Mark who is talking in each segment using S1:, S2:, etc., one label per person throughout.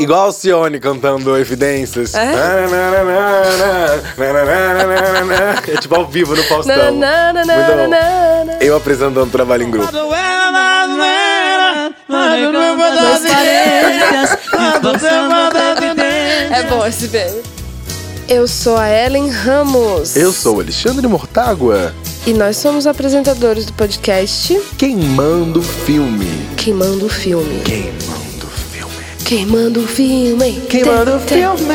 S1: Igual Alcione cantando Evidências.
S2: É?
S1: É tipo ao vivo no Faustão. Muito bom. Eu apresentando um trabalho em grupo.
S2: É bom esse bem. Eu sou a Ellen Ramos.
S1: Eu sou o Alexandre Mortágua,
S2: E nós somos apresentadores do podcast
S1: queimando filme.
S2: Queimando o Filme.
S1: Queimando filme.
S2: Queimando o filme.
S1: Queimando
S2: tem-
S1: filme.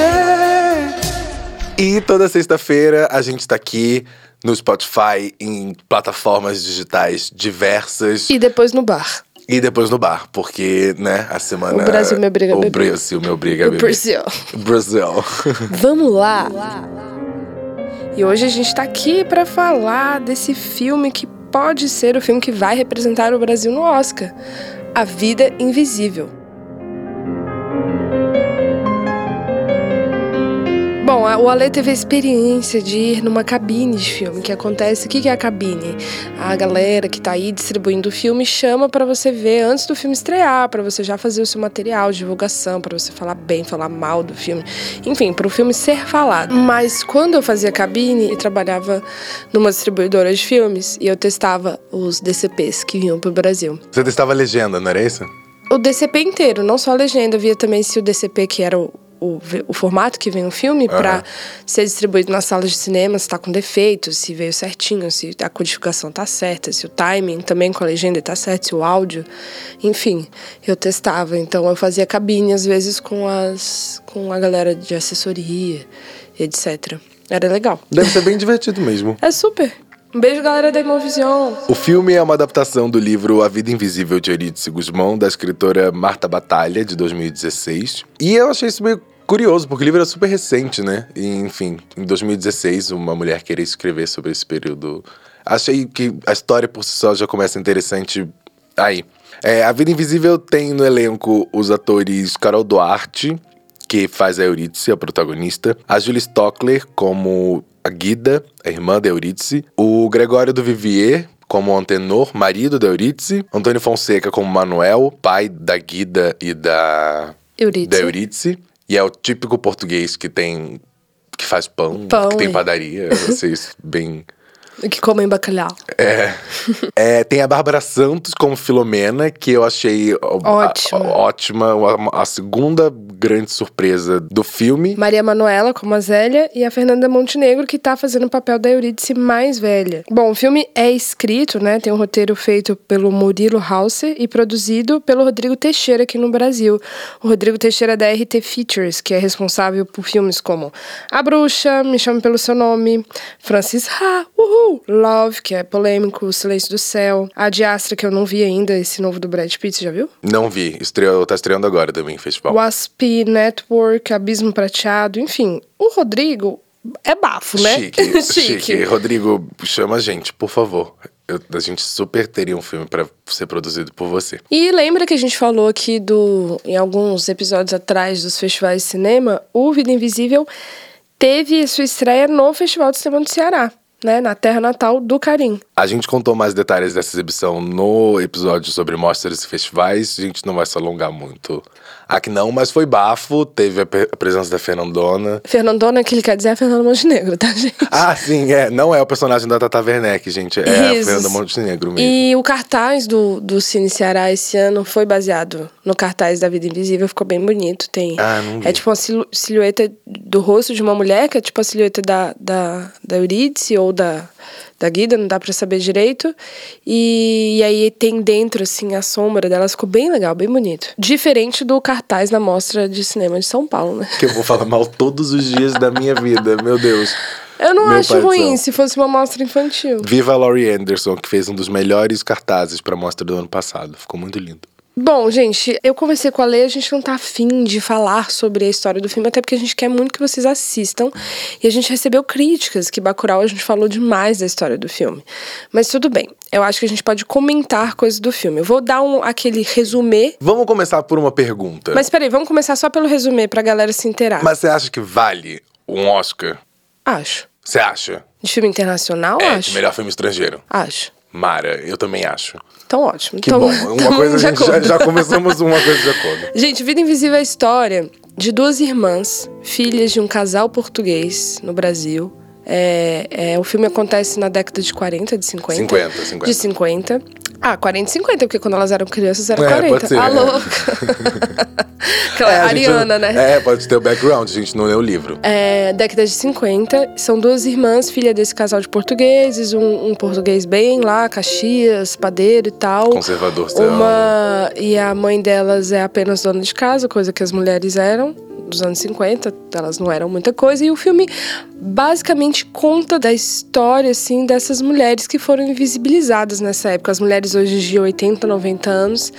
S1: E toda sexta-feira a gente tá aqui no Spotify, em plataformas digitais diversas.
S2: E depois no bar.
S1: E depois no bar, porque, né, a semana.
S2: O Brasil me obriga a
S1: O
S2: beber.
S1: Brasil me obriga a
S2: O
S1: beber.
S2: Brasil.
S1: Brasil.
S2: Vamos lá. E hoje a gente tá aqui pra falar desse filme que pode ser o filme que vai representar o Brasil no Oscar. A Vida Invisível. Bom, o Ale teve a experiência de ir numa cabine de filme. que acontece? O que é a cabine? A galera que tá aí distribuindo o filme chama pra você ver antes do filme estrear, pra você já fazer o seu material, divulgação, pra você falar bem, falar mal do filme. Enfim, para o filme ser falado. Mas quando eu fazia cabine e trabalhava numa distribuidora de filmes e eu testava os DCPs que vinham pro Brasil.
S1: Você testava a legenda, não era isso?
S2: O DCP inteiro, não só a legenda, via também se o DCP, que era o, o, o formato que vem o filme, pra
S1: Aham.
S2: ser distribuído nas salas de cinema, se tá com defeitos, se veio certinho, se a codificação tá certa, se o timing também com a legenda tá certo, se o áudio. Enfim, eu testava. Então eu fazia cabine, às vezes, com, as, com a galera de assessoria, etc. Era legal.
S1: Deve ser bem divertido mesmo.
S2: É super. Um beijo, galera da Imovision.
S1: O filme é uma adaptação do livro A Vida Invisível de Eurídice Guzmão, da escritora Marta Batalha, de 2016. E eu achei isso meio curioso, porque o livro é super recente, né? E, enfim, em 2016, uma mulher querer escrever sobre esse período. Achei que a história por si só já começa interessante aí. É, a Vida Invisível tem no elenco os atores Carol Duarte, que faz a Eurídice, a protagonista. A Julie Stockler como a Guida, a irmã da Eurídice. O Gregório do Vivier como Antenor, marido da Eurídice. Antônio Fonseca como Manuel, pai da Guida e da,
S2: Eurídice.
S1: da Eurídice. E é o típico português que tem... que faz pão,
S2: Pão,
S1: que tem
S2: é.
S1: padaria. Vocês bem...
S2: Que comem bacalhau.
S1: É. É, tem a Bárbara Santos como Filomena, que eu achei
S2: Ótima.
S1: a- ótima, a, a segunda grande surpresa do filme.
S2: Maria Manuela como a Zélia e a Fernanda Montenegro, que tá fazendo o papel da Eurídice mais velha. Bom, o filme é escrito, né? Tem um roteiro feito pelo Murilo Hauser e produzido pelo Rodrigo Teixeira aqui no Brasil. O Rodrigo Teixeira é da RT Features, que é responsável por filmes como A Bruxa, Me Chame Pelo Seu Nome, Francis Ha, Uhul, Love, que é polêmico, O Silêncio do Céu, A Diastra, que eu não vi ainda, esse novo do Brad Pitt, você já viu?
S1: Não vi, estreou, tá estreando agora também em festival.
S2: Wasp Network, Abismo Prateado, enfim. O Rodrigo é bafo, né?
S1: Chique, chique. Rodrigo, chama a gente, por favor. Eu- a gente super teria um filme pra ser produzido por você.
S2: E lembra que a gente falou aqui do em alguns episódios atrás dos festivais de cinema, o Vida Invisível teve sua estreia no Festival de Cinema do Ceará, né, na terra natal do Carim.
S1: A gente contou mais detalhes dessa exibição no episódio sobre mostras e festivais. A gente não vai se alongar muito aqui não, mas foi bafo. Teve a, a presença da Fernandona.
S2: Fernandona, que ele quer dizer é Fernanda Montenegro, tá, gente?
S1: Ah, sim, é. Não é o personagem da Tata Werneck, gente. É a
S2: Isso.
S1: Fernanda Montenegro mesmo.
S2: E o cartaz do, do Cine Ceará esse ano foi baseado no cartaz da Vida Invisível, ficou bem bonito. Tem,
S1: Ah, não vi.
S2: é tipo uma silhueta do rosto de uma mulher, que é tipo a silhueta da, da, da Eurídice ou da, da Guida, não dá pra saber direito. E, e aí tem dentro, assim, a sombra dela, ficou bem legal, bem bonito. Diferente do cartaz na Mostra de Cinema de São Paulo, né?
S1: Que eu vou falar mal todos os dias da minha vida, meu Deus.
S2: Eu não
S1: Meu
S2: acho ruim se fosse uma mostra infantil.
S1: Viva a Laurie Anderson, que fez um dos melhores cartazes pra mostra do ano passado. Ficou muito lindo.
S2: Bom, gente, eu conversei com a Lei, a gente não tá afim de falar sobre a história do filme, até porque a gente quer muito que vocês assistam. E a gente recebeu críticas que Bacurau a gente falou demais da história do filme. Mas tudo bem, eu acho que a gente pode comentar coisas do filme. Eu vou dar um, aquele resumê.
S1: Vamos começar por uma pergunta.
S2: Mas peraí, vamos começar só pelo resumê pra galera se inteirar.
S1: Mas você acha que vale um Oscar?
S2: Acho.
S1: Você acha?
S2: De filme internacional,
S1: é,
S2: acho.
S1: de melhor filme estrangeiro.
S2: Acho.
S1: Mara, eu também acho.
S2: Então, ótimo.
S1: Que
S2: então,
S1: bom. Uma coisa, a gente já, já começamos uma coisa de acordo.
S2: Gente, Vida Invisível é a história de duas irmãs, filhas de um casal português no Brasil. É, é, o filme acontece na década de 40, de 50.
S1: 50, 50.
S2: De 50. Ah, 40 e 50, porque quando elas eram crianças era
S1: É,
S2: 40.
S1: pode ser,
S2: ah,
S1: é.
S2: louca. Aquela
S1: É,
S2: Ariana,
S1: não-
S2: né?
S1: É, pode ter o background, a gente não lê o livro.
S2: É, década de 50, são duas irmãs, filha desse casal de portugueses, um, um português bem lá, Caxias, padeiro e tal.
S1: Conservador,
S2: Uma e a mãe delas é apenas dona de casa, coisa que as mulheres eram dos anos 50, elas não eram muita coisa e o filme basicamente conta da história assim dessas mulheres que foram invisibilizadas nessa época, as mulheres hoje de 80, 90 anos,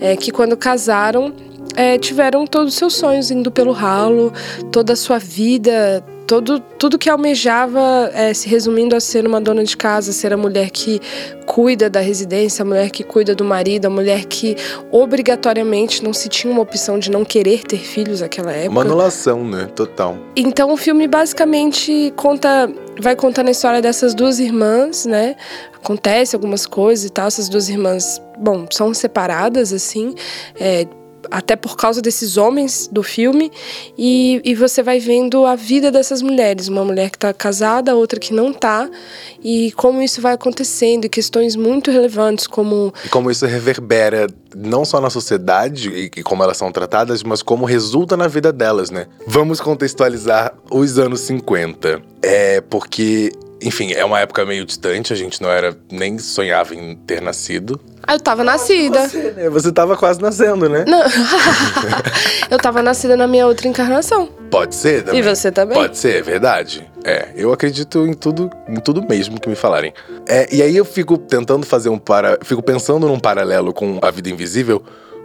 S2: é, que quando casaram é, tiveram todos os seus sonhos indo pelo ralo, toda a sua vida, todo, tudo que almejava é, se resumindo a ser uma dona de casa, ser a mulher que cuida da residência, a mulher que cuida do marido, a mulher que obrigatoriamente não se tinha uma opção de não querer ter filhos naquela época.
S1: Uma anulação, né? Total.
S2: Então o filme basicamente conta, vai contando a história dessas duas irmãs, né? Acontece algumas coisas e tal. Essas duas irmãs, bom, são separadas assim, é, até por causa desses homens do filme. E, e você vai vendo a vida dessas mulheres, uma mulher que tá casada, outra que não tá, e como isso vai acontecendo, e questões muito relevantes como
S1: E como isso reverbera não só na sociedade e, e como elas são tratadas, mas como resulta na vida delas, né? Vamos contextualizar os anos 50. É porque, enfim, é uma época meio distante, a gente não era nem sonhava em ter nascido.
S2: Ah, eu tava nascida.
S1: Você, né? Você tava quase nascendo, né?
S2: Não. eu tava nascida na minha outra encarnação.
S1: Pode ser também.
S2: E você também?
S1: Pode ser, é verdade. É, eu acredito em tudo, em tudo mesmo que me falarem. É, e aí eu fico tentando fazer um para, fico pensando num paralelo com A Vida Invisível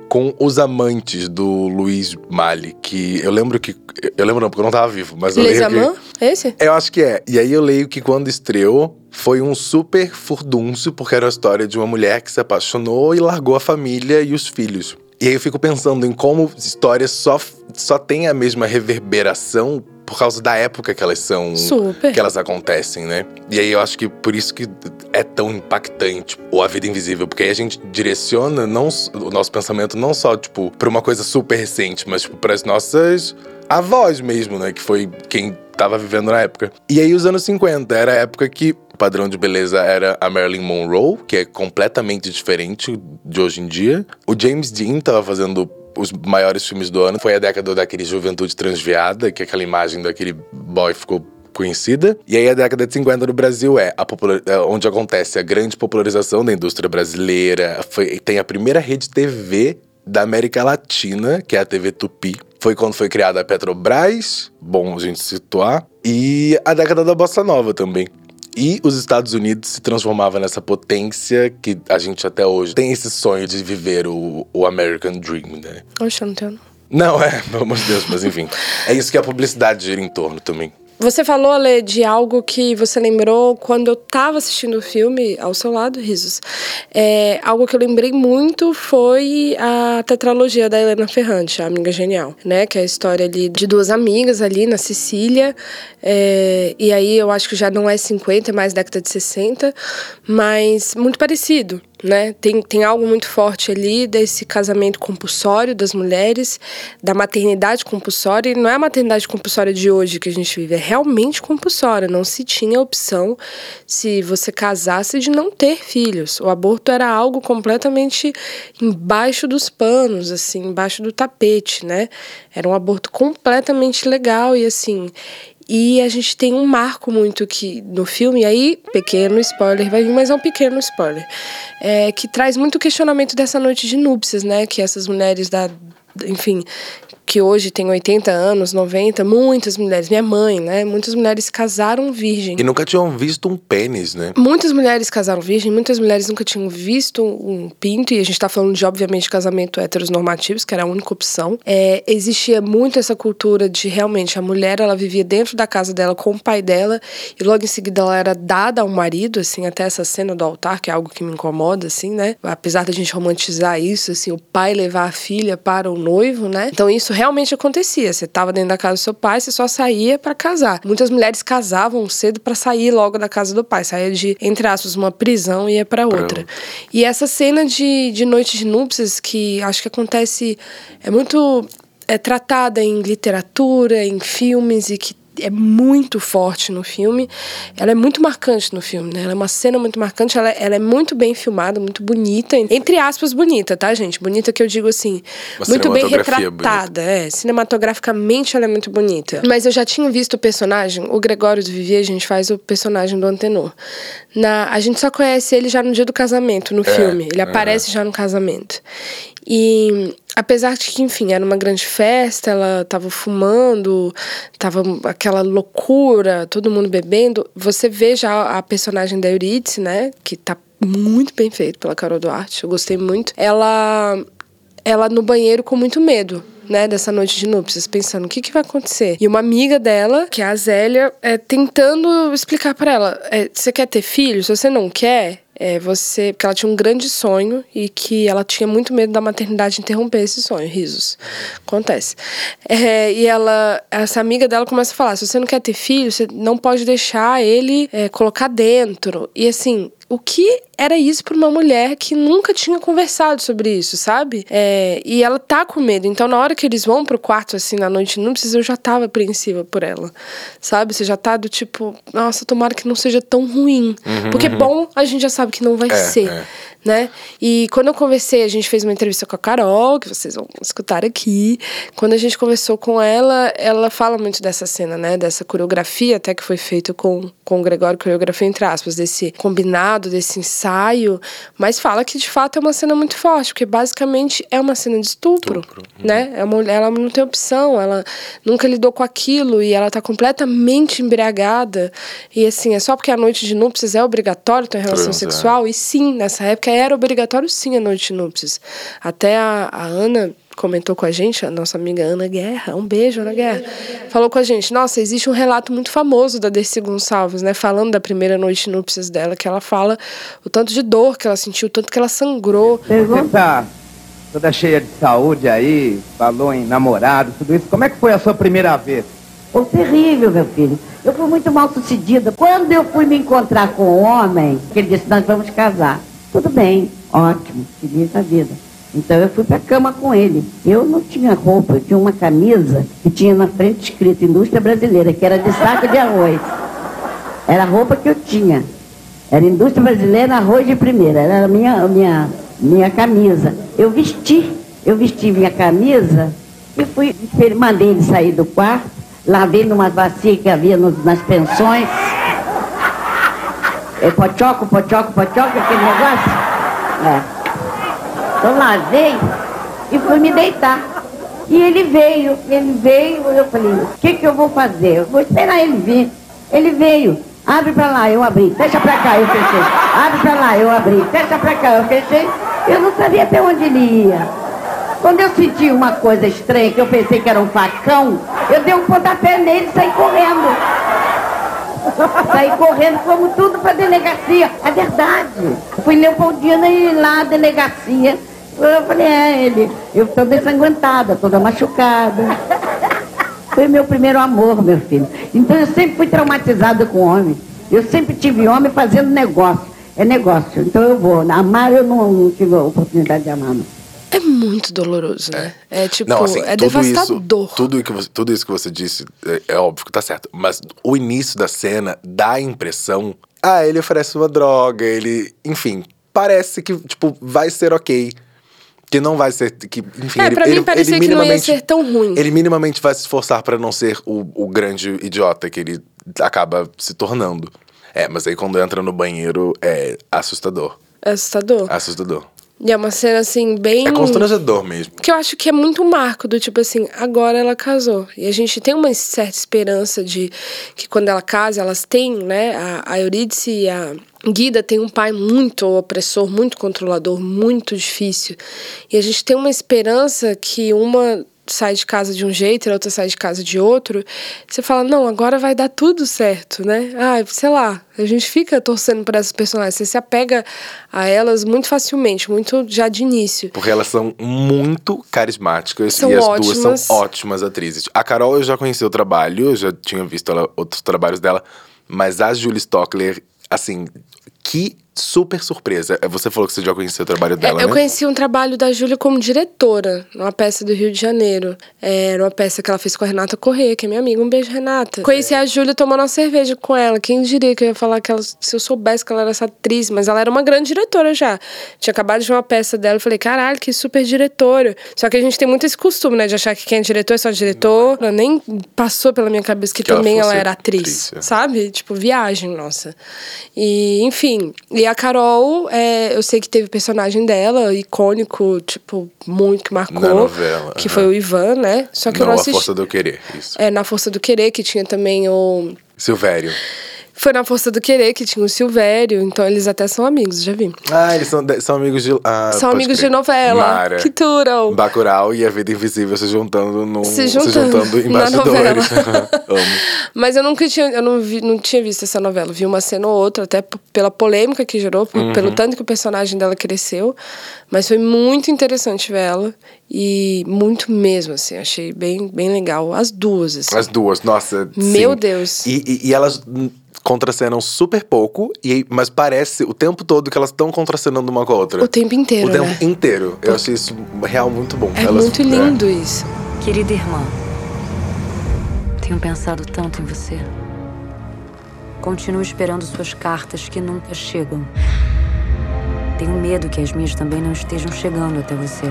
S1: com Os Amantes do Luiz Mali, que eu lembro que eu lembro não, porque eu não tava vivo, mas eu
S2: Les
S1: leio que
S2: Amants? Esse?
S1: eu acho que é. E aí eu leio que quando estreou, foi um super furdúncio, porque era a história de uma mulher que se apaixonou e largou a família e os filhos. E aí eu fico pensando em como histórias só, só têm a mesma reverberação por causa da época que elas são.
S2: Super.
S1: Que elas acontecem, né? E aí eu acho que por isso que é tão impactante o A Vida Invisível, porque aí a gente direciona não, o nosso pensamento não só, tipo, pra uma coisa super recente, mas, tipo, pras nossas avós mesmo, né? Que foi quem tava vivendo na época. E aí os anos 50 era a época que o padrão de beleza era a Marilyn Monroe, que é completamente diferente de hoje em dia. O James Dean tava fazendo os maiores filmes do ano. Foi a década daquele Juventude Transviada, que aquela imagem daquele boy ficou conhecida. E aí a década de 50 no Brasil é, a popular- é onde acontece a grande popularização da indústria brasileira. Foi, tem a primeira rede TV da América Latina, que é a TV Tupi. Foi quando foi criada a Petrobras, bom a gente situar. E a década da Bossa Nova também. E os Estados Unidos se transformava nessa potência que a gente até hoje tem esse sonho de viver o, o American Dream, né?
S2: Oxe, eu não tenho. não.
S1: Não, é, pelo amor de Deus, mas enfim. É isso que a publicidade gira em torno também.
S2: Você falou, Ale, de algo que você lembrou quando eu tava assistindo o filme ao seu lado, Risos. É, algo que eu lembrei muito foi a tetralogia da Helena Ferrante, a Amiga Genial, né? Que é a história ali de duas amigas ali na Sicília. É, e aí eu acho que já não é 50, é mais década de 60, mas muito parecido. Né? Tem, tem algo muito forte ali desse casamento compulsório das mulheres, da maternidade compulsória. E não é a maternidade compulsória de hoje que a gente vive, é realmente compulsória. Não se tinha opção, se você casasse, de não ter filhos. O aborto era algo completamente embaixo dos panos, assim, embaixo do tapete, né? Era um aborto completamente legal e assim. E a gente tem um marco muito que no filme, e aí, pequeno spoiler vai vir, mas é um pequeno spoiler, é, que traz muito questionamento dessa noite de núpcias, né? Que essas mulheres da. Enfim, que hoje tem 80 anos, 90, muitas mulheres, minha mãe, né? Muitas mulheres casaram virgem.
S1: E nunca tinham visto um pênis, né?
S2: Muitas mulheres casaram virgem, muitas mulheres nunca tinham visto um pinto, e a gente tá falando de, obviamente, casamento heteronormativos, que era a única opção. É, existia muito essa cultura de realmente a mulher ela vivia dentro da casa dela com o pai dela, e logo em seguida ela era dada ao marido, assim, até essa cena do altar, que é algo que me incomoda, assim, né? Apesar da gente romantizar isso, assim, o pai levar a filha para o noivo, né? Então isso realmente acontecia. Você estava dentro da casa do seu pai, você só saía para casar. Muitas mulheres casavam cedo para sair logo da casa do pai, saía de, entre aspas, uma prisão e ia para outra. E essa cena de, de noite de núpcias, que acho que acontece, é muito é tratada em literatura, em filmes e que é muito forte no filme. Ela é muito marcante no filme, né? Ela é uma cena muito marcante, ela, ela é muito bem filmada, muito bonita. Entre aspas, bonita, tá, gente? Bonita que eu digo assim, uma muito bem retratada. É, cinematograficamente ela é muito bonita. Mas eu já tinha visto o personagem, o Gregório do Vivier, a gente faz o personagem do Antenor. Na, a gente só conhece ele já no dia do casamento, no é, filme. Ele aparece já no casamento. E apesar de que, enfim, era uma grande festa, ela tava fumando, tava aquela loucura, todo mundo bebendo, você vê já a personagem da Eurídice, né, que tá muito bem feito pela Carol Duarte, eu gostei muito. Ela ela no banheiro com muito medo, né, dessa noite de núpcias, pensando o que, que vai acontecer. E uma amiga dela, que é a Zélia, é, tentando explicar para ela: é, você quer ter filho? Se você não quer, é, você. Porque ela tinha um grande sonho e que ela tinha muito medo da maternidade interromper esse sonho, risos. Acontece. É, e ela, essa amiga dela começa a falar: se você não quer ter filho, você não pode deixar ele é, colocar dentro. E assim, o que era isso para uma mulher que nunca tinha conversado sobre isso, sabe? É, e ela tá com medo. Então, na hora que eles vão pro quarto, assim, na noite núpcias, eu já tava apreensiva por ela, sabe? Você já tá do tipo, nossa, tomara que não seja tão ruim. Uhum, Porque uhum. bom, a gente já sabe que não vai é, ser. É né? E quando eu conversei, a gente fez uma entrevista com a Carol, que vocês vão escutar aqui. Quando a gente conversou com ela, ela fala muito dessa cena, né? Dessa coreografia até que foi feito com, com o Gregório, coreografia entre aspas, desse desse ensaio, mas fala que de fato é uma cena muito forte, porque basicamente é uma cena de estupro, estupro. né? É uma, ela não tem opção, ela nunca lidou com aquilo e ela tá completamente embriagada. E assim, é só porque a noite de núpcias é obrigatório ter relação Trans, sexual, é. e sim, nessa época era obrigatório sim a noite de núpcias. Até a, a Ana comentou com a gente, a nossa amiga Ana Guerra, um beijo, Ana Guerra, falou com a gente, nossa, existe um relato muito famoso da Dercy Gonçalves, né, falando da primeira noite de núpcias dela, que ela fala o tanto de dor que ela sentiu, o tanto que ela sangrou.
S3: Pergunta toda cheia de saúde aí, falou em namorado, tudo isso, como é que foi a sua primeira vez?
S4: Foi terrível, meu filho. Eu fui muito mal sucedida. Quando eu fui me encontrar com o um homem, ele disse, nós vamos casar. Tudo bem, ótimo, feliz a vida. Então eu fui para a cama com ele. Eu não tinha roupa, eu tinha uma camisa que tinha na frente escrito Indústria Brasileira, que era de saco de arroz. Era a roupa que eu tinha. Era Indústria Brasileira Arroz de Primeira. Era a minha, minha, minha camisa. Eu vesti, eu vesti minha camisa e fui, mandei ele sair do quarto, lavei numa bacia que havia nos, nas pensões. É pochoco, pochoco, pochoco, aquele negócio? É. Então lavei e fui me deitar. E ele veio, ele veio, eu falei, o que, que eu vou fazer? Eu vou esperar ele vir. Ele veio, abre pra lá, eu abri, fecha pra cá, eu fechei. Abre pra lá, eu abri, fecha pra cá, eu fechei. Eu não sabia até onde ele ia. Quando eu senti uma coisa estranha, que eu pensei que era um facão, eu dei um pontapé nele e saí correndo. Saí correndo, fomos tudo pra delegacia. É verdade. Fui Leopoldina e lá a delegacia. Eu falei, é, ele, eu toda ensanguentada, toda machucada. Foi meu primeiro amor, meu filho. Então eu sempre fui traumatizada com homem. Eu sempre tive homem fazendo negócio. É negócio. Então eu vou. Amar eu não, não tive a oportunidade de amar. Não.
S2: É muito doloroso, né? É, é tipo, não, assim, é devastador.
S1: Isso, tudo, que você, tudo isso que você disse é, é, óbvio que tá certo. Mas o início da cena dá a impressão. Ah, ele oferece uma droga, ele. Enfim, parece que, tipo, vai ser ok. Que não vai ser. Que, enfim,
S2: é,
S1: ele,
S2: pra mim
S1: ele,
S2: parecia ele que não ia ser tão ruim.
S1: Ele minimamente vai se esforçar para não ser o, o grande idiota que ele acaba se tornando. É, mas aí quando entra no banheiro é assustador.
S2: É assustador.
S1: Assustador.
S2: E é uma cena, assim, bem.
S1: É constrangedor mesmo.
S2: Que eu acho que é muito marco do tipo assim, agora ela casou. E a gente tem uma certa esperança de que quando ela casa, elas têm, né? A, a Eurídice e a Guida tem um pai muito opressor, muito controlador, muito difícil. E a gente tem uma esperança que uma sai de casa de um jeito e a outra sai de casa de outro, você fala, não, agora vai dar tudo certo, né? Ah, sei lá, a gente fica torcendo para essas personagens, você se apega a elas muito facilmente, muito já de início.
S1: Porque elas são muito carismáticas
S2: São
S1: e as
S2: ótimas.
S1: duas são ótimas atrizes. A Carol eu já conheci o trabalho, eu já tinha visto ela- outros trabalhos dela, mas a Julie Stockler, assim, que super surpresa. Você falou que você já conhecia o trabalho dela,
S2: É, eu
S1: né?
S2: conheci um trabalho da Júlia como diretora, numa peça do Rio de Janeiro. É, Era uma peça que ela fez com a Renata Corrêa, que é minha amiga. Um beijo, Renata. Conheci a Júlia tomando uma cerveja com ela. Quem diria que eu ia falar que ela, se eu soubesse que ela era essa atriz, mas ela era uma grande diretora já. Tinha acabado de ver uma peça dela, eu falei, caralho, que super diretora. Só que a gente tem muito esse costume, né, de achar que quem é diretor é só diretor. Nem passou pela minha cabeça que,
S1: Que ela
S2: também ela,
S1: fosse
S2: era atriz,
S1: atriz, é.
S2: sabe? Tipo, viagem, nossa. E, enfim. E a Carol, é, eu sei que teve personagem dela, icônico, tipo, muito que marcou.
S1: Na novela,
S2: Que
S1: aham.
S2: foi o Ivan, né? Só que
S1: Não,
S2: eu não assisti.
S1: força do querer, isso.
S2: É, na Força do Querer, que tinha também o.
S1: Silvério.
S2: Foi na Força do Querer que tinha o Silvério, então eles até são amigos, já vi.
S1: Ah, eles são, de- são amigos de. Ah,
S2: são amigos
S1: crer.
S2: de novela.
S1: Mara.
S2: Que turam!
S1: Bacurau e a Vida Invisível se juntando no,
S2: Se juntando
S1: em
S2: na
S1: bastidores.
S2: novela.
S1: Amo.
S2: Mas eu nunca tinha, eu não, vi, não tinha visto essa novela. Vi uma cena ou outra, até pela polêmica que gerou,
S1: Uhum.
S2: pelo tanto que o personagem dela cresceu. Mas foi muito interessante ver ela. E muito mesmo, assim. Achei bem, bem legal. As duas, assim.
S1: As duas, nossa.
S2: Meu
S1: sim.
S2: Deus.
S1: E, e- e elas contracenam super pouco, e, mas parece o tempo todo que elas estão contracenando uma com a outra.
S2: O tempo inteiro,
S1: O tempo
S2: né?
S1: inteiro. Eu achei isso real muito bom.
S2: É
S1: Elas-
S2: muito lindo isso.
S5: Querida irmã, tenho pensado tanto em você. Continuo esperando suas cartas que nunca chegam. Tenho medo que as minhas também não estejam chegando até você.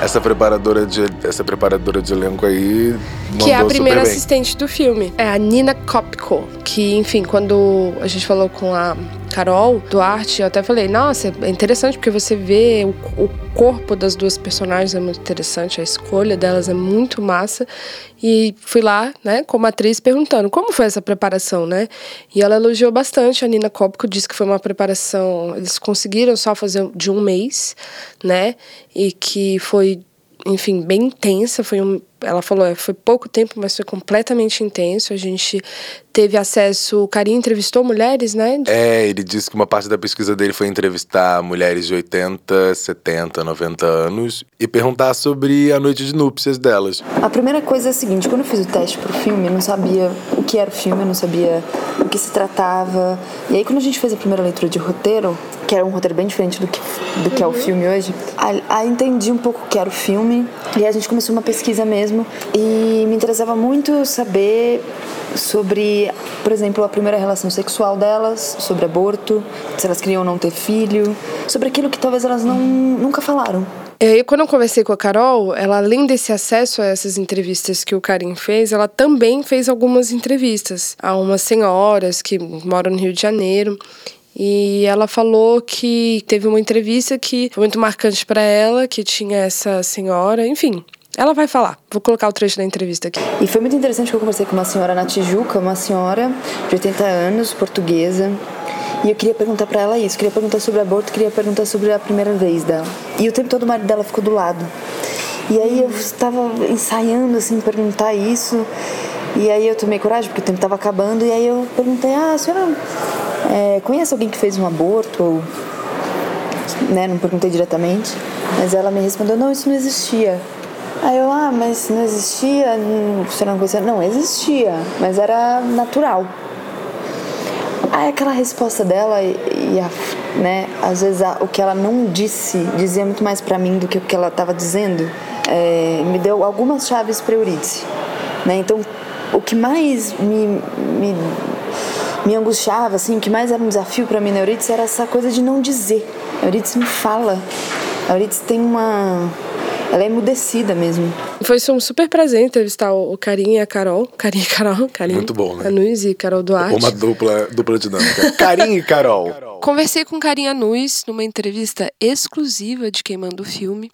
S1: Essa preparadora de essa preparadora de elenco aí
S2: Que é a primeira assistente do filme. É a Nina Kopko. Que, enfim, quando a gente falou com a Carol Duarte, eu até falei, nossa, é interessante porque você vê o, o corpo das duas personagens é muito interessante, a escolha delas é muito massa. E fui lá, né, como atriz, perguntando como foi essa preparação, né? E ela elogiou bastante. A Nina Kopko disse que foi uma preparação. Eles conseguiram só fazer de um mês, né? E que foi enfim, bem intensa. Foi um, ela falou, é, foi pouco tempo, mas foi completamente intenso. A gente teve acesso. O Carinho entrevistou mulheres, né?
S1: É, ele disse que uma parte da pesquisa dele foi entrevistar mulheres de 80, 70, 90 anos e perguntar sobre a noite de núpcias delas.
S6: A primeira coisa é a seguinte, quando eu fiz o teste pro filme, eu não sabia o que era o filme, eu não sabia o que se tratava. E aí quando a gente fez a primeira leitura de roteiro, que era um roteiro bem diferente do que, do que é o filme hoje, aí, aí entendi um pouco o que era o filme. E aí a gente começou uma pesquisa mesmo. E me interessava muito saber sobre, por exemplo, a primeira relação sexual delas, sobre aborto, se elas queriam ou não ter filho, sobre aquilo que talvez elas não, nunca falaram.
S2: E aí, quando eu conversei com a Carol, ela, além desse acesso a essas entrevistas que o Karim fez, ela também fez algumas entrevistas a umas senhoras que moram no Rio de Janeiro. E ela falou que teve uma entrevista que foi muito marcante para ela, que tinha essa senhora, enfim. Ela vai falar. Vou colocar o trecho da entrevista aqui.
S6: E foi muito interessante que eu conversei com uma senhora na Tijuca, uma senhora de 80 anos, portuguesa. E eu queria perguntar pra ela isso, queria perguntar sobre aborto, queria perguntar sobre a primeira vez dela. E o tempo todo o marido dela ficou do lado. E aí eu estava ensaiando assim perguntar isso. E aí eu tomei coragem porque o tempo estava acabando e aí eu perguntei: "Ah, a senhora é, conhece alguém que fez um aborto ou né, não perguntei diretamente, mas ela me respondeu: "Não, isso não existia". Aí eu, ah, mas não existia, não, você não conhecia? Não, existia, mas era natural. Aí aquela resposta dela e, e a, né, às vezes a- o que ela não disse dizia muito mais pra mim do que o que ela estava dizendo, é, me deu algumas chaves para Eurídice, né? Então, o que mais me, me me angustiava, assim, o que mais era um desafio para mim na Eurídice era essa coisa de não dizer. A Eurídice me fala. A Eurídice tem uma. Ela é emudecida mesmo.
S2: Foi um super prazer entrevistar o Carim e a Carol. Carim e Carol. Carim,
S1: Muito bom, né?
S2: A Nuiz e Carol Duarte.
S1: Uma dupla, dupla dinâmica. Carinho e Carol.
S2: Conversei com Carinha Nunes numa entrevista exclusiva de quem manda o filme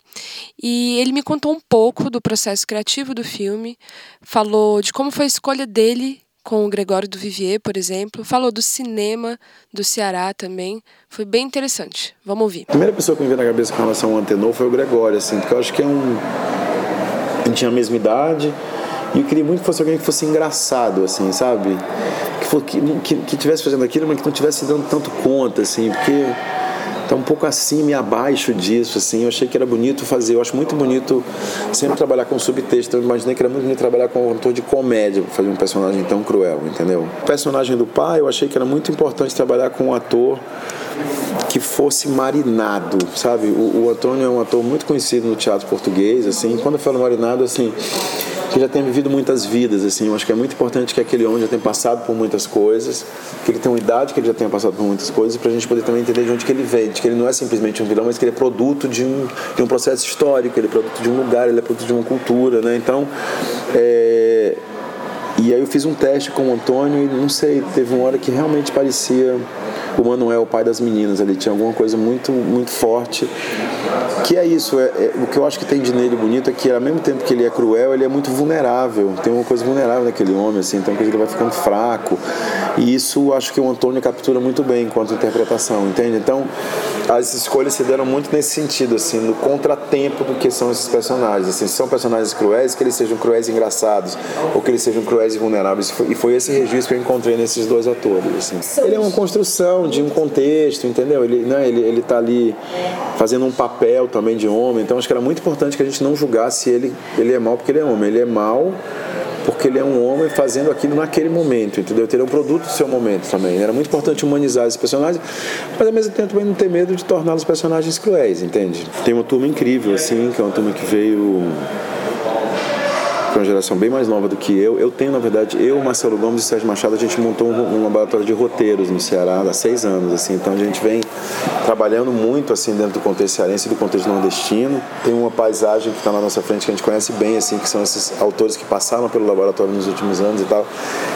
S2: e ele me contou um pouco do processo criativo do filme, falou de como foi a escolha dele com o Gregório do Vivier, por exemplo, falou do cinema do Ceará também, foi bem interessante. Vamos ouvir.
S7: A primeira pessoa que me veio na cabeça com relação ao Antenor foi o Gregório, assim, porque eu acho que é um. tinha a mesma idade. E eu queria muito que fosse alguém que fosse engraçado, assim, sabe? Que, for, que, que, que tivesse fazendo aquilo, mas que não tivesse dando tanto conta, assim, porque tá um pouco acima e abaixo disso, assim. Eu achei que era bonito fazer. Eu acho muito bonito sempre trabalhar com subtexto. Eu imaginei que era muito bonito trabalhar com um autor de comédia fazer um personagem tão cruel, entendeu? O personagem do pai, eu achei que era muito importante trabalhar com um ator que fosse marinado, sabe? O, o Antônio é um ator muito conhecido no teatro português, assim. Quando eu falo marinado, assim, que já tem vivido muitas vidas, assim. Eu acho que é muito importante que aquele homem já tenha passado por muitas coisas, que ele tenha uma idade que ele já tenha passado por muitas coisas, para a gente poder também entender de onde que ele vem, de que ele não é simplesmente um vilão, mas que ele é produto de um, de um processo histórico, ele é produto de um lugar, ele é produto de uma cultura, né? Então, é... e aí eu fiz um teste com o Antônio e não sei, teve uma hora que realmente parecia o Manuel, o pai das meninas ali, tinha alguma coisa muito, muito forte. Que é isso, é, é, o que eu acho que tem de nele bonito é que ao mesmo tempo que ele é cruel, ele é muito vulnerável. Tem uma coisa vulnerável naquele homem, assim, então ele vai ficando fraco. E isso acho que o Antônio captura muito bem enquanto interpretação, entende? Então, as escolhas se deram muito nesse sentido, assim, no contratempo do que são esses personagens. Assim, se são personagens cruéis, que eles sejam cruéis e engraçados, ou que eles sejam cruéis e vulneráveis. E foi esse registro que eu encontrei nesses dois atores. Assim. Ele é uma construção de um contexto, entendeu? Ele, né, ele, ele tá ali fazendo um papel também de homem, então acho que era muito importante que a gente não julgasse ele, ele é mal porque ele é homem. Ele é mal porque ele é um homem fazendo aquilo naquele momento, entendeu? Ele é um produto do seu momento também. Era muito importante humanizar esses personagens, mas ao mesmo tempo também não ter medo de torná-los personagens cruéis, entende? Tem uma turma incrível, assim, que é uma turma que veio que é uma geração bem mais nova do que eu. Eu tenho, na verdade, eu, Marcelo Gomes e Sérgio Machado, a gente montou um, um laboratório de roteiros no Ceará há seis anos, assim. Então a gente vem trabalhando muito, assim, dentro do contexto cearense e do contexto nordestino. Tem uma paisagem que está na nossa frente que a gente conhece bem, assim, que são esses autores que passaram pelo laboratório nos últimos anos e tal.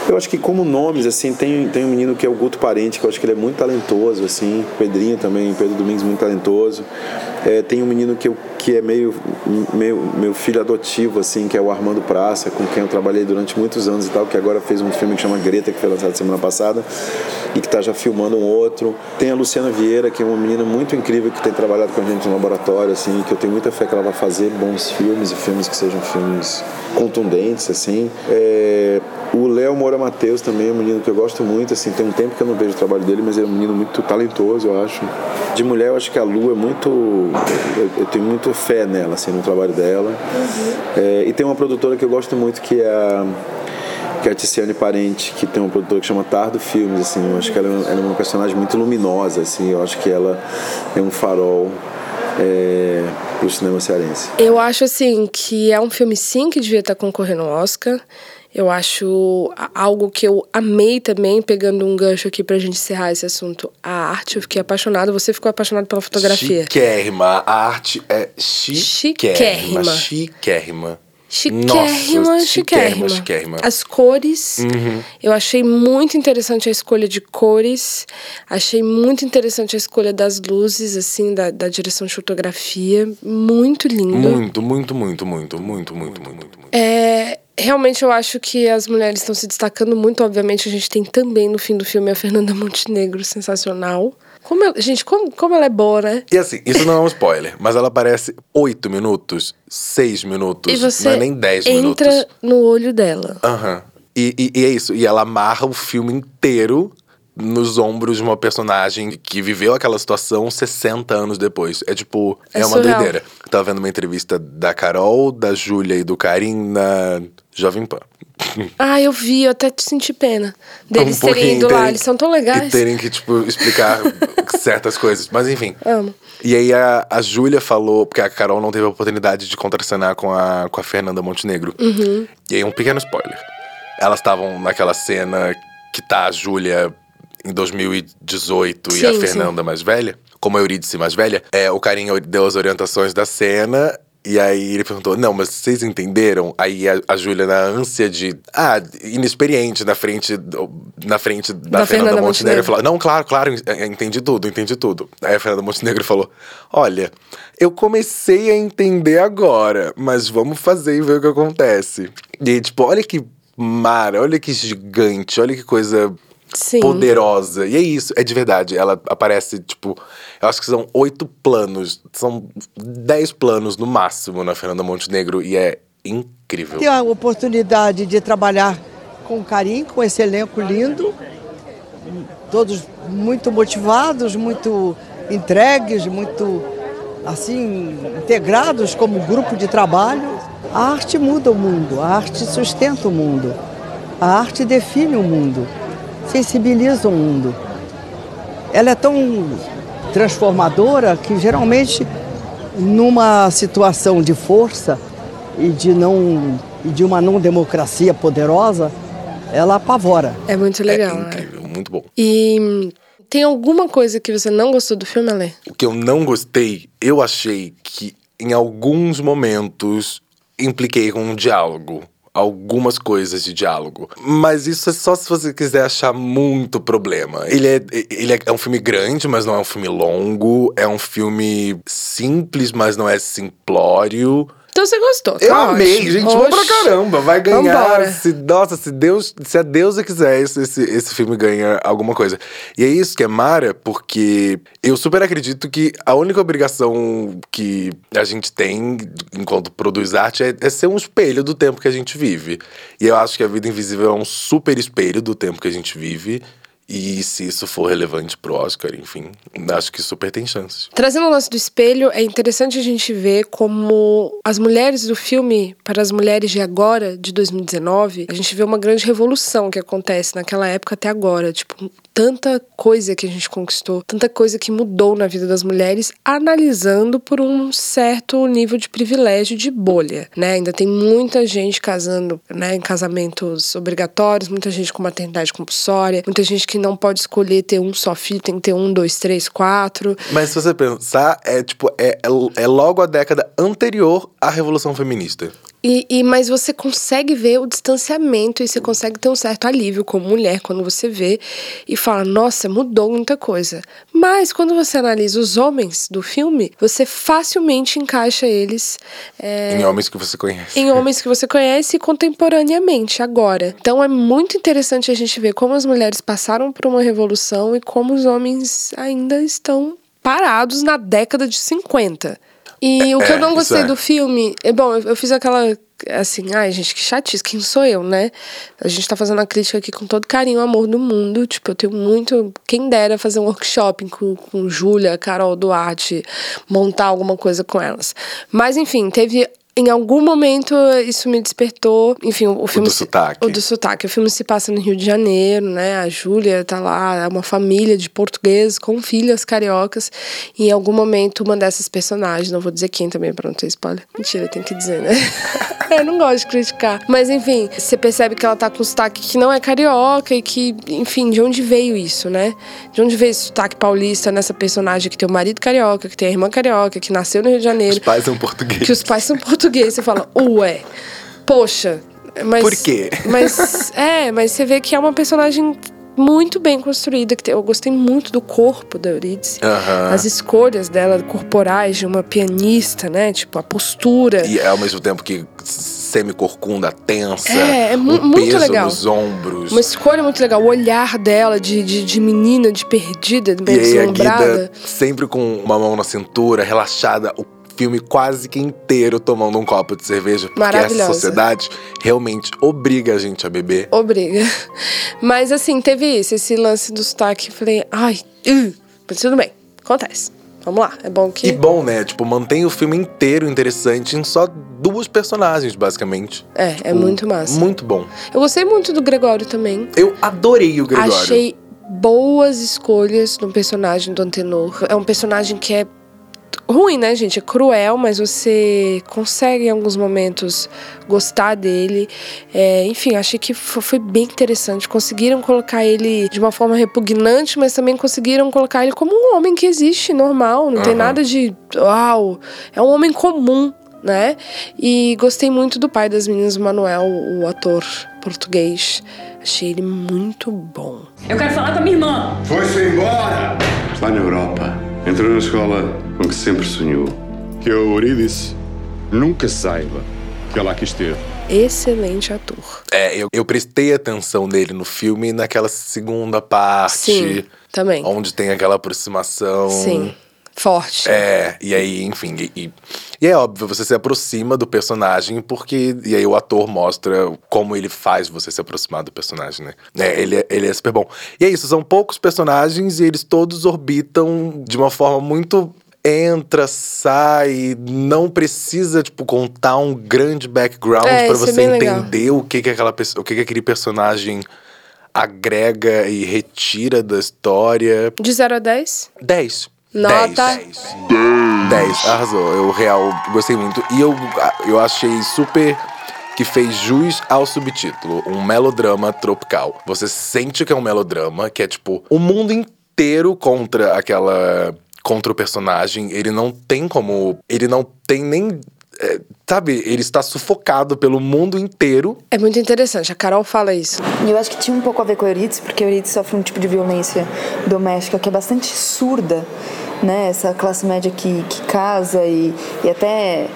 S7: Eu acho que como nomes, assim, tem, tem um menino que é o Guto Parente, que eu acho que ele é muito talentoso, assim. Pedrinho também, Pedro Domingos, muito talentoso. É, tem um menino que, eu, que é meio, meio meu filho adotivo, assim, que é o Armando Praça, com quem eu trabalhei durante muitos anos e tal, que agora fez um filme que chama Greta, que foi lançado semana passada, e que está já filmando um outro. Tem a Luciana Vieira, que é uma menina muito incrível, que tem trabalhado com a gente no laboratório, assim, que eu tenho muita fé que ela vai fazer bons filmes, e filmes que sejam filmes contundentes, assim. É, o Léo Moura Matheus também é um menino que eu gosto muito, assim, tem um tempo que eu não vejo o trabalho dele, mas é um menino muito talentoso, eu acho. De mulher, eu acho que a Lu é muito. Eu, eu tenho muito fé nela, assim, no trabalho dela. Uhum. É, e tem uma produtora que eu gosto muito que é a que é a Tiziane Parente, que tem uma produtora que chama Tardo Filmes, assim, eu acho que ela, é ela é uma personagem muito luminosa, assim, eu acho que ela é um farol é, pro cinema cearense.
S2: Eu acho, assim, que é um filme, sim, que devia estar concorrendo ao Oscar, eu acho algo que eu amei também, pegando um gancho aqui pra gente encerrar esse assunto. A arte, eu fiquei apaixonada. Você ficou apaixonado pela fotografia.
S1: Chiquérrima. A arte é chiquérrima. Chiquérrima.
S2: Chiquérrima. Chiquérrima, chiquérrima, chiquérrima. As cores, uhum. eu achei muito interessante a escolha de cores, achei muito interessante a escolha das luzes, assim, da, da direção de fotografia, muito lindo.
S1: Muito, muito, muito, muito, muito, muito, muito, muito.
S2: É, realmente eu acho que as mulheres estão se destacando muito. Obviamente, a gente tem também no fim do filme a Fernanda Montenegro, sensacional. Como ela, gente, como, como ela é boa, né?
S1: E assim, isso não é um spoiler, mas ela aparece oito minutos, seis minutos,
S2: e você
S1: não é nem dez
S2: entra
S1: minutos.
S2: entra no olho dela.
S1: Aham. Uhum. E, e, e é isso. E ela amarra o filme inteiro nos ombros de uma personagem que viveu aquela situação 60 anos depois. É tipo, é, é uma surreal. doideira. tava vendo uma entrevista da Carol, da Júlia e do Karim na Jovem Pan.
S2: Ah, eu vi, eu até te senti pena deles um terem ido lá, eles são tão legais.
S1: E terem que, tipo, explicar certas coisas. Mas enfim.
S2: Amo.
S1: E aí a, a Júlia falou, porque a Carol não teve a oportunidade de contracenar com a, com a Fernanda Montenegro.
S2: Uhum.
S1: E aí, um pequeno spoiler. Elas estavam naquela cena que tá a Júlia em 2018 sim, e a Fernanda sim. mais velha, como a Eurídice mais velha, é, o Carinho deu as orientações da cena e aí ele perguntou: Não, mas vocês entenderam? Aí a, a Júlia, na ânsia de. Ah, inexperiente na frente, na frente da, da Fernanda, Fernanda Montenegro, falou: Não, claro, claro, entendi tudo, entendi tudo. Aí a Fernanda Montenegro falou: Olha, eu comecei a entender agora, mas vamos fazer e ver o que acontece. E tipo, olha que mar, olha que gigante, olha que coisa
S2: Sim.
S1: poderosa. E é isso, é de verdade. Ela aparece, tipo, eu acho que são oito planos, são dez planos no máximo na Fernanda Montenegro, e é incrível.
S8: Ter a oportunidade de trabalhar com carinho, com esse elenco lindo, todos muito motivados, muito entregues, muito assim integrados como grupo de trabalho. A arte muda o mundo, a arte sustenta o mundo, a arte define o mundo, sensibiliza o mundo. Ela é tão transformadora que geralmente numa situação de força e de não e de uma não democracia poderosa, ela apavora.
S2: É muito legal.
S1: é
S2: né?
S1: incrível, muito bom.
S2: E tem alguma coisa que você não gostou do filme, Ale?
S1: O que eu não gostei, eu achei que em alguns momentos impliquei com um diálogo. Algumas coisas de diálogo. Mas isso é só se você quiser achar muito problema. Ele é, ele é, é um filme grande, mas não é um filme longo. É um filme simples, mas não é simplório.
S2: Então você gostou.
S1: Eu
S2: tá
S1: amei,
S2: ótimo.
S1: gente. Vamos pra
S2: Oxe.
S1: caramba. Vai ganhar.
S2: Vambora.
S1: Se, nossa, se Deus, se a deusa quiser, esse, esse, esse filme ganha alguma coisa. E é isso que é Mara, porque eu super acredito que a única obrigação que a gente tem enquanto produz arte é, é ser um espelho do tempo que a gente vive. E eu acho que a vida invisível é um super espelho do tempo que a gente vive. E se isso for relevante pro Oscar, enfim, acho que super tem chances.
S2: Trazendo o lance do espelho, é interessante a gente ver como as mulheres do filme, para as mulheres de agora, de 2019, a gente vê uma grande revolução que acontece naquela época até agora. Tipo, tanta coisa que a gente conquistou, tanta coisa que mudou na vida das mulheres, analisando por um certo nível de privilégio de bolha, né? Ainda tem muita gente casando, né, em casamentos obrigatórios, muita gente com maternidade compulsória, muita gente que não pode escolher ter um só filho, tem que ter um, dois, três, quatro.
S1: Mas se você pensar, é tipo, é, é, é logo a década anterior à Revolução Feminista.
S2: E, e- mas você consegue ver o distanciamento e você consegue ter um certo alívio como mulher quando você vê e fala, nossa, mudou muita coisa. Mas quando você analisa os homens do filme, você facilmente encaixa eles é,
S1: Em homens que você conhece.
S2: em homens que você conhece contemporaneamente, agora. Então é muito interessante a gente ver como as mulheres passaram por uma revolução e como os homens ainda estão parados na década de 50. E o que
S1: É,
S2: eu não
S1: isso
S2: gostei
S1: é.
S2: do filme. É bom, eu, fiz aquela. Assim, ai, gente, que chatice, quem sou eu, né? A gente tá fazendo a crítica aqui com todo carinho e amor do mundo. Tipo, eu tenho muito. Quem dera fazer um workshop com, com Júlia, Carol Duarte, montar alguma coisa com elas. Mas, enfim, teve. Em algum momento isso me despertou. Enfim, o, o filme.
S1: do
S2: se-
S1: sotaque.
S2: O do sotaque. O filme se passa no Rio de Janeiro, né? A Júlia tá lá, é uma família de portugueses com filhas cariocas. E em algum momento, uma dessas personagens, não vou dizer quem também pra não ter spoiler. Mentira, tem que dizer, né? Eu não gosto de criticar. Mas enfim, você percebe que ela tá com sotaque que não é carioca e que, enfim, de onde veio isso, né? De onde veio esse sotaque paulista nessa personagem que tem o marido carioca, que tem a irmã carioca, que nasceu no Rio de Janeiro.
S1: Os pais são portugueses.
S2: Que os pais são portugueses. Você fala, ué, poxa. Mas,
S1: Por quê?
S2: Mas, é, mas você vê que é uma personagem muito bem construída. que Eu gostei muito do corpo da Eurídice.
S1: Aham.
S2: As escolhas dela corporais de uma pianista, né? Tipo, a postura.
S1: E é ao mesmo tempo que semi-corcunda, tensa.
S2: É, é mu-
S1: um
S2: muito
S1: peso
S2: legal.
S1: nos ombros.
S2: Uma escolha muito legal. O olhar dela de, de, de menina, de perdida,
S1: E
S2: meio
S1: a
S2: deslumbrada.
S1: Guida sempre com uma mão na cintura, relaxada, o filme quase que inteiro tomando um copo de cerveja. Porque essa sociedade realmente obriga a gente a beber.
S2: Obriga. Mas assim, teve isso, esse lance do sotaque. Eu falei, ai, uh, mas tudo bem, acontece. Vamos lá, é bom que.
S1: E bom, né? Tipo, mantém o filme inteiro interessante em só duas personagens, basicamente.
S2: É, é
S1: Tipo,
S2: muito massa.
S1: Muito bom.
S2: Eu gostei muito do Gregório também.
S1: Eu adorei o Gregório.
S2: Achei boas escolhas no personagem do Antenor. É um personagem que é ruim, né, gente? É cruel, mas você consegue em alguns momentos gostar dele. É, enfim, achei que fo- foi bem interessante. Conseguiram colocar ele de uma forma repugnante, mas também conseguiram colocar ele como um homem que existe, normal. Não tem
S1: Aham.
S2: nada de. Uau! É um homem comum. Né? E gostei muito do pai das meninas, o Manuel, o ator português. Achei ele muito bom.
S9: Eu quero falar com a minha irmã.
S10: Foi-se embora! Está na Europa. Entrou na escola com que sempre sonhou. Que a Eurídice nunca saiba que ela aqui esteve.
S2: Excelente ator.
S1: É, eu, eu prestei atenção nele no filme naquela segunda parte.
S2: Sim, também.
S1: Onde tem aquela aproximação.
S2: Sim, forte.
S1: É, e aí, enfim, e, e, é óbvio, você se aproxima do personagem, porque. E aí o ator mostra como ele faz você se aproximar do personagem, né? É, ele, é- ele é super bom. E é isso, são poucos personagens e eles todos orbitam de uma forma muito. Entra, sai, não precisa, tipo, contar um grande background
S2: É,
S1: pra
S2: isso é
S1: você
S2: legal.
S1: entender o que que aquela o que que aquele personagem agrega e retira da história.
S2: De 0 a 10?
S1: 10.
S2: Nota.
S1: 10. 10. Arrasou. Eu, real, gostei muito. E eu, eu achei super que fez jus ao subtítulo. Um melodrama tropical. Você sente que é um melodrama, que é tipo o mundo inteiro contra aquela. contra o personagem. Ele não tem como. Ele não tem nem. é, sabe, ele está sufocado pelo mundo inteiro.
S2: É muito interessante, a Carol fala isso.
S6: E eu acho que tinha um pouco a ver com a Euridice, porque a Euridice sofre um tipo de violência doméstica que é bastante surda, né? Essa classe média que, que casa e, e até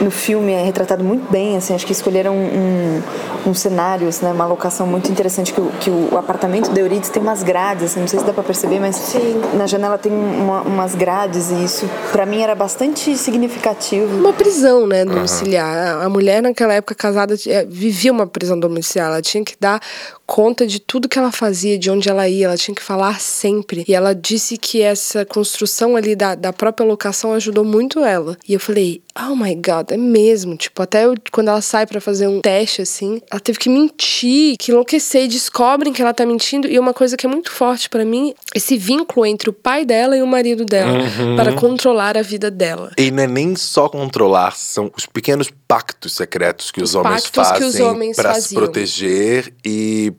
S6: no filme é retratado muito bem, assim, acho que escolheram um, um cenário, assim, né? uma locação muito interessante, que, o, que o apartamento da Euridice tem umas grades, assim, não sei se dá pra perceber, mas na janela tem uma- umas grades e isso, pra mim, era bastante significativo.
S2: Uma prisão, né, domiciliar. A mulher naquela época casada eh, vivia uma prisão domiciliar. Ela tinha que dar conta de tudo que ela fazia, de onde ela ia. Ela tinha que falar sempre. E ela disse que essa construção ali da, da própria locação ajudou muito ela. E eu falei, oh my god, é mesmo. Tipo, até eu- quando ela sai pra fazer um teste, assim, ela teve que mentir, que enlouquecer. E descobrem que ela tá mentindo. E uma coisa que é muito forte pra mim, esse vínculo entre o pai dela e o marido dela.
S1: Uhum.
S2: Para controlar a vida dela.
S1: E não é nem só controlar, são os pequenos pactos secretos que os,
S2: Os
S1: homens fazem pra se proteger e-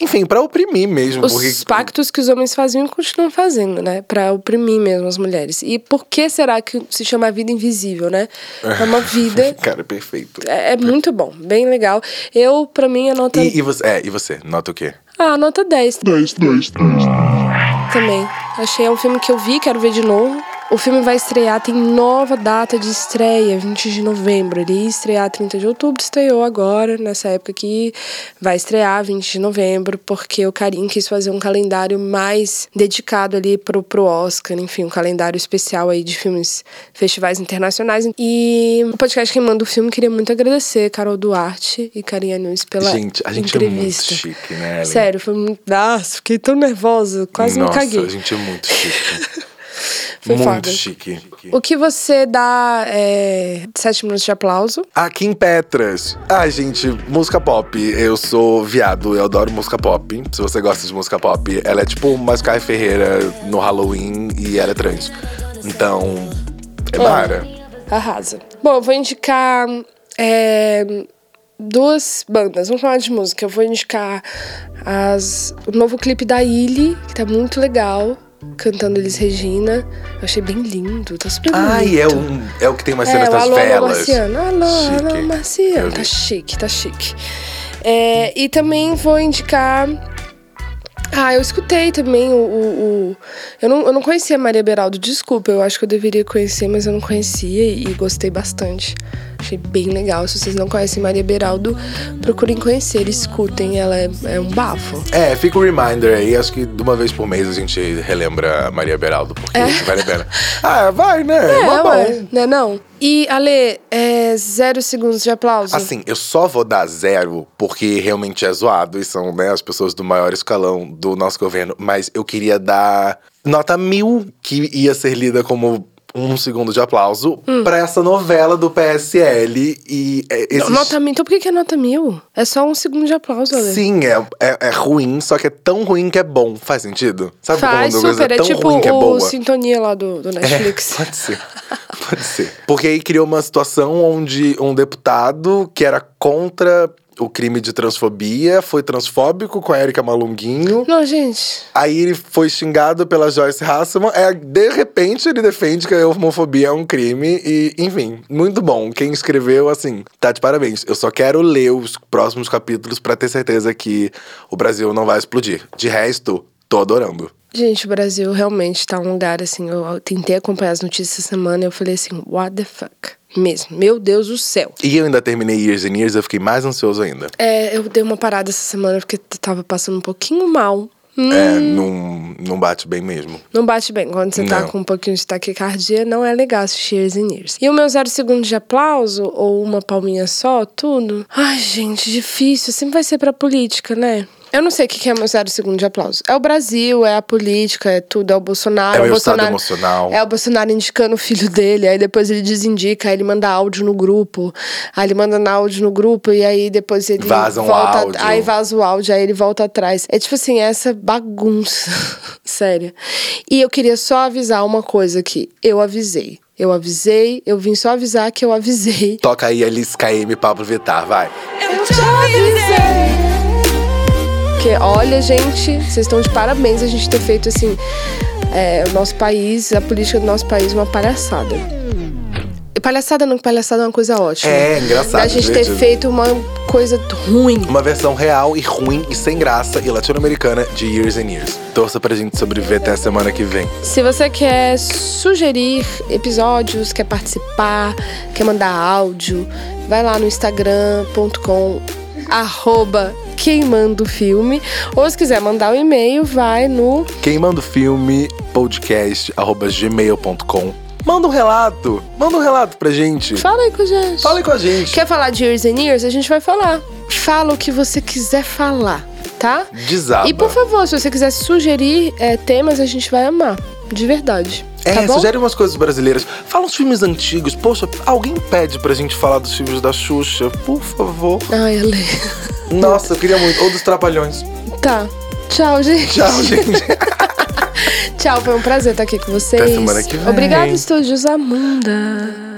S1: enfim, pra oprimir mesmo,
S2: Os
S1: porque
S2: pactos que os homens faziam e continuam fazendo, né? Pra oprimir mesmo as mulheres. E por que será que se chama vida invisível, né? É uma vida.
S1: cara, perfeito.
S2: É, é muito bom, bem legal. Eu, pra mim, a nota.
S1: E, e você, é, e você, nota o quê?
S2: Ah, nota 10. 10, 10, 10. Também. Achei é um filme que eu vi, quero ver de novo. O filme vai estrear, tem nova data de estreia, 20 de novembro. Ele ia estrear 30 de outubro, estreou agora, nessa época aqui. Vai estrear 20 de novembro, porque o Karim quis fazer um calendário mais dedicado ali pro, pro Oscar, enfim, um calendário especial aí de filmes, festivais internacionais. E o podcast que manda o filme queria muito agradecer Carol Duarte e Karim Anunes pela
S1: gente, a gente
S2: entrevista.
S1: é muito chique, né, Ellen?
S2: Sério, foi muito. Nossa, fiquei tão nervosa, quase
S1: Nossa,
S2: me caguei.
S1: a gente é muito chique.
S2: Foi
S1: muito
S2: foda.
S1: chique.
S2: O que você dá é, sete minutos de aplauso?
S1: Aqui em Petras. Ah, gente, música pop. Eu sou viado, eu adoro música pop. Se você gosta de música pop, ela é tipo uma Sky Ferreira no Halloween e ela é trans. Então, é
S2: Amo.
S1: Mara.
S2: Arrasa. Bom, eu vou indicar é, duas bandas. Vamos falar de música. Eu vou indicar as, o novo clipe da Illy, que tá muito legal. Cantando Elis Regina. Eu achei bem lindo, tá super bonito.
S1: Ai, é, um, é o que tem umas cenas
S2: é,
S1: das
S2: Alô, Alô
S1: velas.
S2: Marciano. Alô,
S1: Chique.
S2: Alô, Marciano.
S1: Eu
S2: Tá
S1: vi.
S2: chique, tá chique. É, e também vou indicar. Ah, eu escutei também o. o- o- Eu, não, eu não conhecia a Maria Beraldo, desculpa, eu acho que eu deveria conhecer, mas eu não conhecia e, e gostei bastante. Achei bem legal. Se vocês não conhecem Maria Beraldo, procurem conhecer, escutem, ela é, é um bafo.
S1: É, fica o reminder aí. Acho que de uma vez por mês a gente relembra a Maria Beraldo, porque vale a pena. Ah, vai, né?
S2: É,
S1: bom.
S2: ué, né não? E, Ale, é zero segundos de aplauso.
S1: Assim, eu só vou dar zero porque realmente é zoado e são né, as pessoas do maior escalão do nosso governo. Mas eu queria dar nota mil, que ia ser lida como um segundo de aplauso, pra essa novela do PSL. E é, esses...
S2: Nota mil. Então por que, que é nota mil? É só um segundo de aplauso, Ale.
S1: Sim, é, é, é ruim, só que é tão ruim que é bom. Faz sentido? Sabe
S2: Faz
S1: uma coisa
S2: super.
S1: é
S2: É
S1: tão
S2: tipo
S1: ruim que é
S2: o
S1: boa?
S2: Sintonia lá do, do Netflix.
S1: Pode ser. Pode ser. Porque aí criou uma situação onde um deputado que era contra o crime de transfobia foi transfóbico com a Erika Malunguinho.
S2: Não, gente.
S1: Aí ele foi xingado pela Joyce Hasselman. É, de repente ele defende que a homofobia é um crime. E, enfim, muito bom. Quem escreveu, assim, tá de parabéns. Eu só quero ler os próximos capítulos pra ter certeza que o Brasil não vai explodir. De resto, tô adorando.
S2: Gente, o Brasil realmente tá um lugar assim. Eu tentei acompanhar as notícias essa semana e eu falei assim: what the fuck? Mesmo. Meu Deus do céu.
S1: E eu ainda terminei Years and Years, eu fiquei mais ansioso ainda.
S2: É, eu dei uma parada essa semana porque tava passando um pouquinho mal.
S1: É, não, não bate bem mesmo.
S2: Não bate bem. Quando você tá
S1: Não.
S2: com um pouquinho de taquicardia, não é legal assistir Years and Years. E o meu zero segundo de aplauso, ou uma palminha só, tudo. Ai, gente, difícil. Sempre vai ser pra política, né? Eu não sei o que é meu zero segundo de aplauso. É o Brasil, é a política, é tudo, é o Bolsonaro.
S1: É o meu
S2: Bolsonaro,
S1: estado emocional.
S2: É o Bolsonaro indicando o filho dele, aí depois ele desindica, aí ele manda áudio no grupo. Aí ele manda áudio no grupo e aí depois ele
S1: Vaza um
S2: volta.
S1: áudio.
S2: Aí vaza o áudio, aí ele volta atrás. É tipo assim, essa bagunça. Séria. E eu queria só avisar uma coisa aqui. Eu avisei. Eu avisei, eu vim só avisar que eu avisei.
S1: Toca aí Alice KM Pablo Vittar, vai.
S2: Eu te avisei. Porque, olha, gente, vocês estão de parabéns a gente ter feito assim. é, o nosso país, a política do nosso país, uma palhaçada. E palhaçada não, palhaçada é uma coisa ótima.
S1: É, engraçado,
S2: Da gente ter
S1: divertido.
S2: feito uma coisa ruim.
S1: Uma versão real e ruim e sem graça e latino-americana de Years and Years. Torça pra gente sobreviver até a semana que vem.
S2: Se você quer sugerir episódios, quer participar, quer mandar áudio, vai lá no instagram.com arroba queimando filme. Ou se quiser mandar um e-mail, vai no
S1: Quem manda o filme, podcast, arroba gmail.com. Manda um relato. Manda um relato pra gente.
S2: Fala aí com a gente.
S1: Fala aí com a gente.
S2: Quer falar de Years and Years? A gente vai falar. Fala o que você quiser falar, tá?
S1: Desaba.
S2: E por favor, se você quiser sugerir é, temas, a gente vai amar. De verdade.
S1: É,
S2: tá
S1: sugere umas coisas brasileiras. Fala uns filmes antigos. Poxa, alguém pede pra gente falar dos filmes da Xuxa, por favor.
S2: Ai, Ale.
S1: Nossa, eu queria muito. Ou dos Trapalhões.
S2: Tá. Tchau, gente.
S1: Tchau, gente.
S2: Tchau, foi um prazer estar aqui com vocês.
S1: Até semana que vem.
S2: Obrigada, Estúdios Amanda.